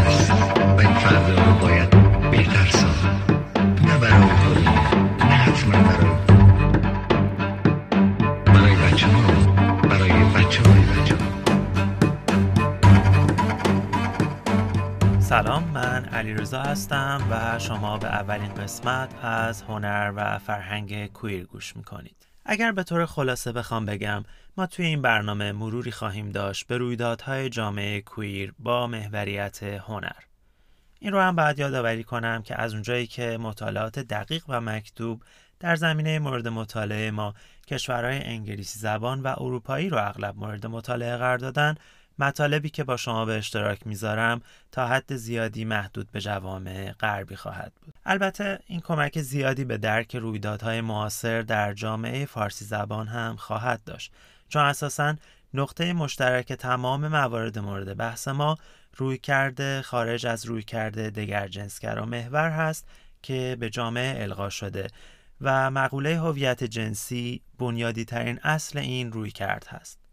هست. و این فردا رو باید بهتر ساخت نه برای خودی نه حتما برای برای بچه ها برای بچه های بچه ها سلام من علیرضا هستم و شما به اولین قسمت از هنر و فرهنگ کویر گوش می‌کنید. اگر به طور خلاصه بخوام بگم ما توی این برنامه مروری خواهیم داشت به رویدادهای جامعه کویر با محوریت هنر. این رو هم باید یادآوری کنم که از اونجایی که مطالعات دقیق و مکتوب در زمینه مورد مطالعه ما کشورهای انگلیسی زبان و اروپایی رو اغلب مورد مطالعه قرار دادن مطالبی که با شما به اشتراک می‌ذارم تا حد زیادی محدود به جوامع غربی خواهد بود. البته این کمک زیادی به درک رویدادهای معاصر در جامعه فارسی زبان هم خواهد داشت چون اساسا نقطه مشترک تمام موارد مورد بحث ما روی کرده خارج از روی کرده دگر جنسگرا محور هست که به جامعه القا شده و مقوله هویت جنسی بنیادی ترین اصل این روی کرد هست.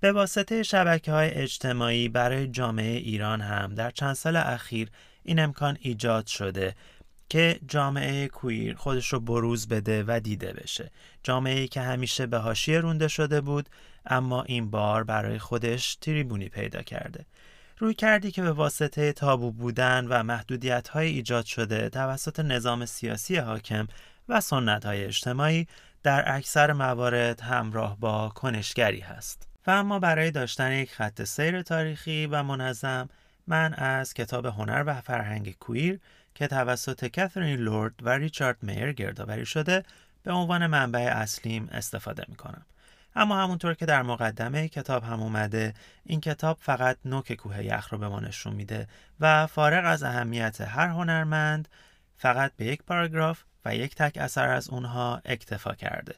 به واسطه شبکه های اجتماعی برای جامعه ایران هم در چند سال اخیر این امکان ایجاد شده که جامعه کویر خودش رو بروز بده و دیده بشه. جامعه که همیشه به حاشیه رونده شده بود اما این بار برای خودش تریبونی پیدا کرده. روی کردی که به واسطه تابو بودن و محدودیت های ایجاد شده توسط نظام سیاسی حاکم و سنت های اجتماعی در اکثر موارد همراه با کنشگری هست. و اما برای داشتن یک خط سیر تاریخی و منظم من از کتاب هنر و فرهنگ کویر که توسط کاترین لورد و ریچارد میر گردآوری شده به عنوان منبع اصلیم استفاده می کنم. اما همونطور که در مقدمه کتاب هم اومده این کتاب فقط نوک کوه یخ رو به ما نشون میده و فارغ از اهمیت هر هنرمند فقط به یک پاراگراف و یک تک اثر از اونها اکتفا کرده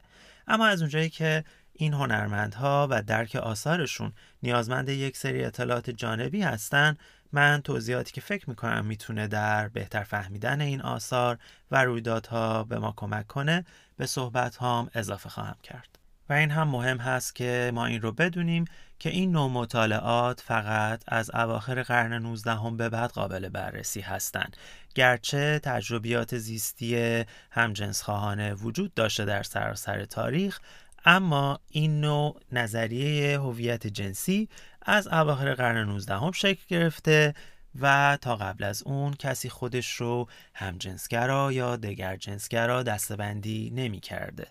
اما از اونجایی که این هنرمندها و درک آثارشون نیازمند یک سری اطلاعات جانبی هستن. من توضیحاتی که فکر می‌کنم می‌تونه در بهتر فهمیدن این آثار و رویدادها به ما کمک کنه به صحبت هام اضافه خواهم کرد. و این هم مهم هست که ما این رو بدونیم که این نوع مطالعات فقط از اواخر قرن 19 هم به بعد قابل بررسی هستند گرچه تجربیات زیستی همجنسخواهانه وجود داشته در سراسر تاریخ اما این نوع نظریه هویت جنسی از اواخر قرن 19 هم شکل گرفته و تا قبل از اون کسی خودش رو همجنسگرا یا دگر جنسگرا دستبندی نمی کرده.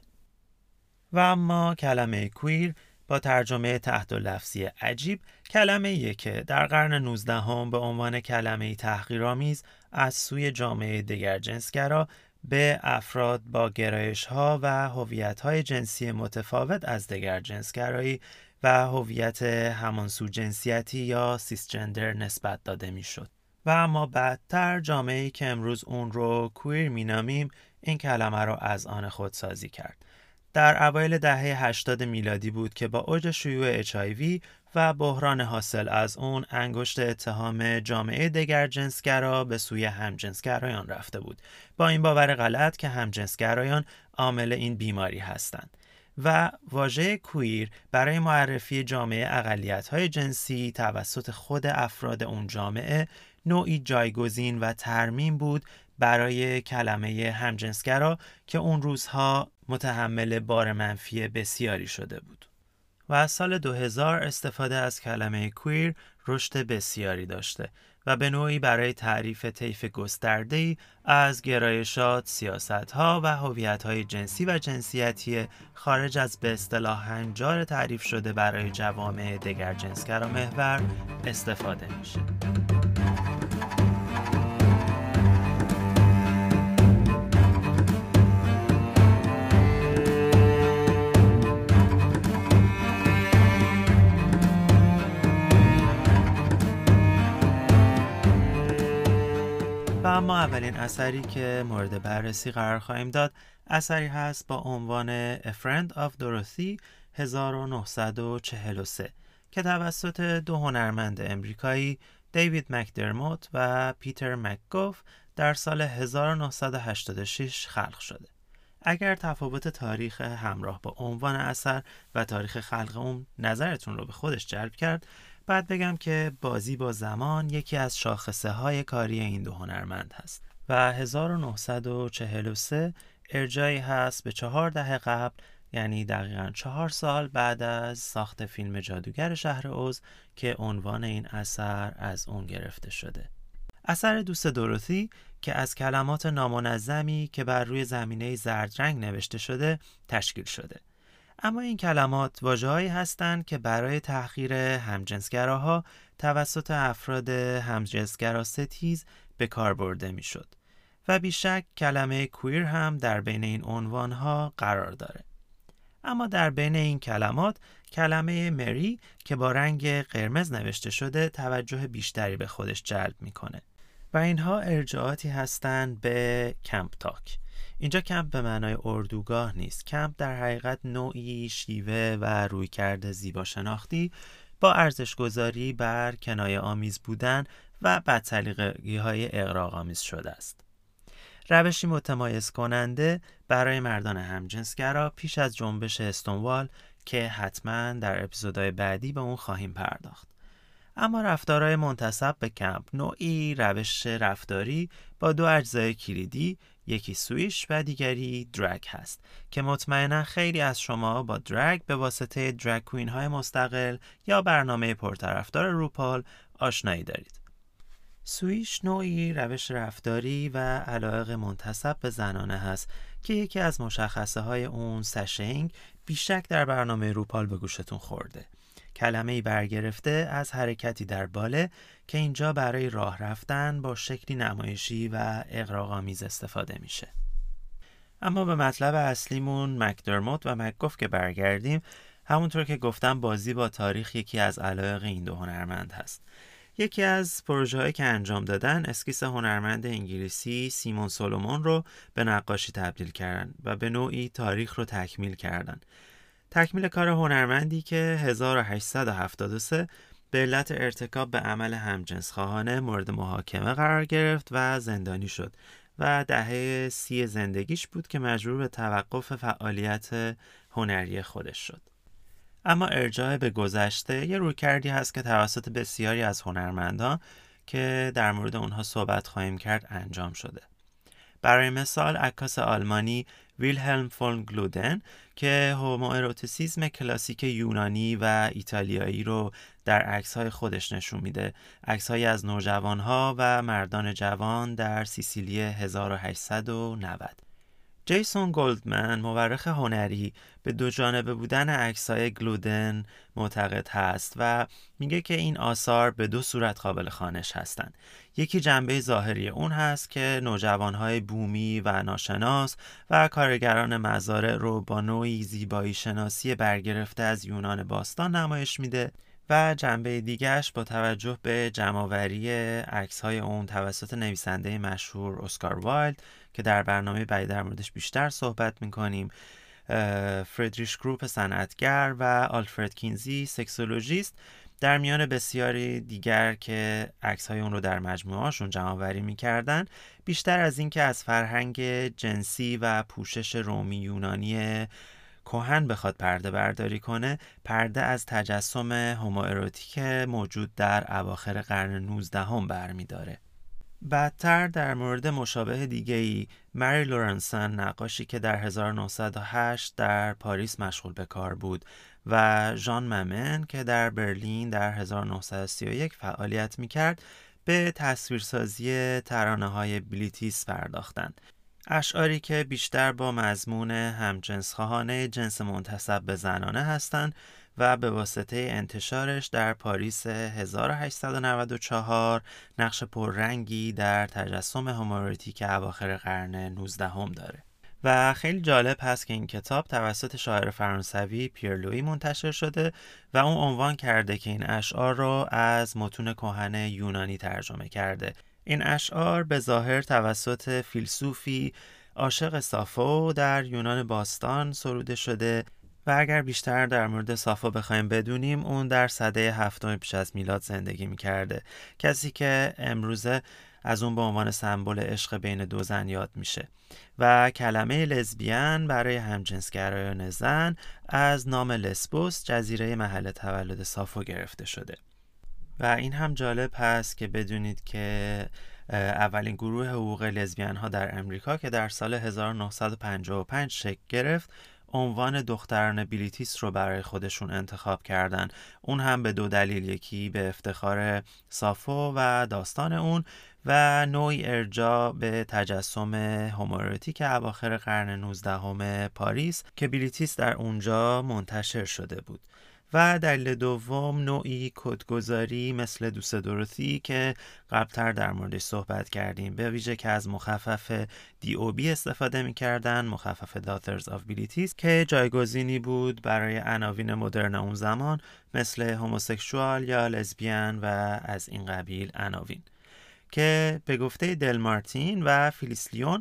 و اما کلمه کویر با ترجمه تحت لفظی عجیب کلمه که در قرن 19 هم به عنوان کلمه تحقیرآمیز از سوی جامعه دگر جنسگرا به افراد با گرایش ها و هویت های جنسی متفاوت از دگر جنسگرایی و هویت همانسو جنسیتی یا سیسجندر نسبت داده می‌شد. و اما بعدتر جامعه که امروز اون رو کویر مینامیم این کلمه رو از آن خود سازی کرد. در اوایل دهه 80 میلادی بود که با اوج شیوع HIV و بحران حاصل از اون انگشت اتهام جامعه دگر جنسگرا به سوی همجنسگرایان رفته بود با این باور غلط که همجنسگرایان عامل این بیماری هستند و واژه کویر برای معرفی جامعه اقلیت های جنسی توسط خود افراد اون جامعه نوعی جایگزین و ترمیم بود برای کلمه همجنسگرا که اون روزها متحمل بار منفی بسیاری شده بود. و از سال 2000 استفاده از کلمه کویر رشد بسیاری داشته و به نوعی برای تعریف طیف گسترده‌ای از گرایشات، سیاستها و هویت‌های جنسی و جنسیتی خارج از به اصطلاح هنجار تعریف شده برای جوامع دگر جنسگرا محور استفاده میشه. اما اولین اثری که مورد بررسی قرار خواهیم داد اثری هست با عنوان A Friend of Dorothy 1943 که توسط دو هنرمند امریکایی دیوید مکدرموت و پیتر مکگوف در سال 1986 خلق شده. اگر تفاوت تاریخ همراه با عنوان اثر و تاریخ خلق اون نظرتون رو به خودش جلب کرد بعد بگم که بازی با زمان یکی از شاخصه های کاری این دو هنرمند هست و 1943 ارجایی هست به چهار دهه قبل یعنی دقیقا چهار سال بعد از ساخت فیلم جادوگر شهر اوز که عنوان این اثر از اون گرفته شده. اثر دوست دروتی که از کلمات نامنظمی که بر روی زمینه زرد رنگ نوشته شده تشکیل شده. اما این کلمات واجههایی هستند که برای تحقیر همجنسگراها توسط افراد همجنسگرا ستیز به کار برده می‌شد و بیشک کلمه کویر هم در بین این عنوانها قرار داره. اما در بین این کلمات کلمه مری که با رنگ قرمز نوشته شده توجه بیشتری به خودش جلب می‌کنه. و اینها ارجاعاتی هستند به کمپ تاک. اینجا کمپ به معنای اردوگاه نیست. کمپ در حقیقت نوعی شیوه و رویکرد زیبا شناختی با ارزش گذاری بر کنایه آمیز بودن و بدسلیقگی های اقراق آمیز شده است. روشی متمایز کننده برای مردان همجنسگرا پیش از جنبش استونوال که حتما در اپیزودهای بعدی به اون خواهیم پرداخت. اما رفتارهای منتصب به کمپ نوعی روش رفتاری با دو اجزای کلیدی یکی سویش و دیگری درگ هست که مطمئنا خیلی از شما با درگ به واسطه درگ کوین های مستقل یا برنامه پرطرفدار روپال آشنایی دارید. سویش نوعی روش رفتاری و علاقه منتصب به زنانه هست که یکی از مشخصه های اون سشنگ بیشک در برنامه روپال به گوشتون خورده. کلمه برگرفته از حرکتی در باله که اینجا برای راه رفتن با شکلی نمایشی و اغراق‌آمیز استفاده میشه. اما به مطلب اصلیمون مکدرموت و مک‌گاف که برگردیم همونطور که گفتم بازی با تاریخ یکی از علایق این دو هنرمند هست. یکی از پروژه که انجام دادن اسکیس هنرمند انگلیسی سیمون سولومون رو به نقاشی تبدیل کردن و به نوعی تاریخ رو تکمیل کردن. تکمیل کار هنرمندی که 1873 به علت ارتکاب به عمل همجنس خواهانه مورد محاکمه قرار گرفت و زندانی شد و دهه سی زندگیش بود که مجبور به توقف فعالیت هنری خودش شد. اما ارجاع به گذشته یه رویکردی هست که توسط بسیاری از هنرمندان که در مورد اونها صحبت خواهیم کرد انجام شده. برای مثال عکاس آلمانی ویلهلم فون گلودن که هومواروتیسیزم کلاسیک یونانی و ایتالیایی رو در عکس‌های خودش نشون میده. عکس‌هایی از نوجوانها و مردان جوان در سیسیلی 1890 جیسون گلدمن مورخ هنری به دو جانبه بودن عکسای گلودن معتقد هست و میگه که این آثار به دو صورت قابل خانش هستند. یکی جنبه ظاهری اون هست که نوجوانهای بومی و ناشناس و کارگران مزارع رو با نوعی زیبایی شناسی برگرفته از یونان باستان نمایش میده و جنبه دیگرش با توجه به جمعآوری عکس های اون توسط نویسنده مشهور اسکار وایلد که در برنامه بعدی در موردش بیشتر صحبت می‌کنیم فردریش کروپ صنعتگر و آلفرد کینزی sexologist. در میان بسیاری دیگر که عکس های اون رو در مجموعهاشون جمع آوری می‌کردن بیشتر از اینکه از فرهنگ جنسی و پوشش رومی یونانی کوهن بخواد پرده برداری کنه پرده از تجسم هومواروتیک موجود در اواخر قرن 19 هم برمیداره. بعدتر در مورد مشابه دیگه ای مری لورنسن نقاشی که در 1908 در پاریس مشغول به کار بود و ژان ممن که در برلین در 1931 فعالیت می‌کرد به تصویرسازی ترانه های بلیتیس پرداختند. اشعاری که بیشتر با مضمون همجنس خواهانه جنس منتصب به زنانه هستند و به واسطه انتشارش در پاریس 1894 نقش پررنگی در تجسم که اواخر قرن 19 هم داره. و خیلی جالب هست که این کتاب توسط شاعر فرانسوی پیرلوی منتشر شده و اون عنوان کرده که این اشعار رو از متون کهن یونانی ترجمه کرده. این اشعار به ظاهر توسط فیلسوفی عاشق صافو در یونان باستان سروده شده و اگر بیشتر در مورد صافا بخوایم بدونیم اون در صده هفتم پیش از میلاد زندگی می‌کرده. کسی که امروزه از اون به عنوان سمبل عشق بین دو زن یاد میشه. و کلمه لزبیان برای همجنسگرایان زن از نام لسبوس جزیره محل تولد صافو گرفته شده. و این هم جالب هست که بدونید که اولین گروه حقوق لزبیان ها در امریکا که در سال 1955 شکل گرفت عنوان دختران بیلیتیس رو برای خودشون انتخاب کردن. اون هم به دو دلیل یکی به افتخار سافو و داستان اون و نوعی ارجاع به تجسم homoerotic اواخر قرن 19 پاریس که بیلیتیس در اونجا منتشر شده بود. و دلیل دوم نوعی کدگذاری مثل دوست دروثی که قبلتر در موردش صحبت کردیم. به ویژه که از مخفف D استفاده می‌کردن مخفف Daughters of Bilitis که جایگزینی بود برای عناوین مدرن اون زمان مثل homosexual یا لزبیان و از این قبیل عناوین. که به گفته دل مارتین و فیلیسلیون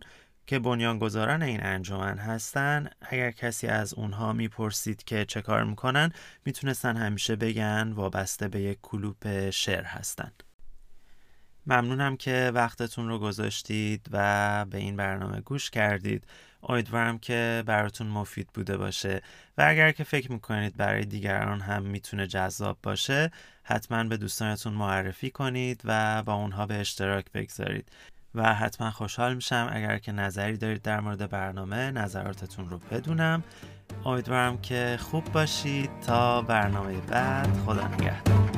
که بنیانگذاران این انجمن هستن اگر کسی از اونها می‌پرسید که چه کار می‌کنن می‌تونستن همیشه بگن وابسته به یک کلوپ شعر هستن. ممنونم که وقتتون رو گذاشتید و به این برنامه گوش کردید. امیدوارم که براتون مفید بوده باشه. و اگر که فکر می‌کنید برای دیگران هم می‌تونه جذاب باشه حتما به دوستانتون معرفی کنید و با اونها به اشتراک بگذارید. و حتما خوشحال میشم. اگر که نظری دارید در مورد برنامه نظراتتون رو بدونم. امیدوارم که خوب باشید. تا برنامه بعد خدا نگهدار.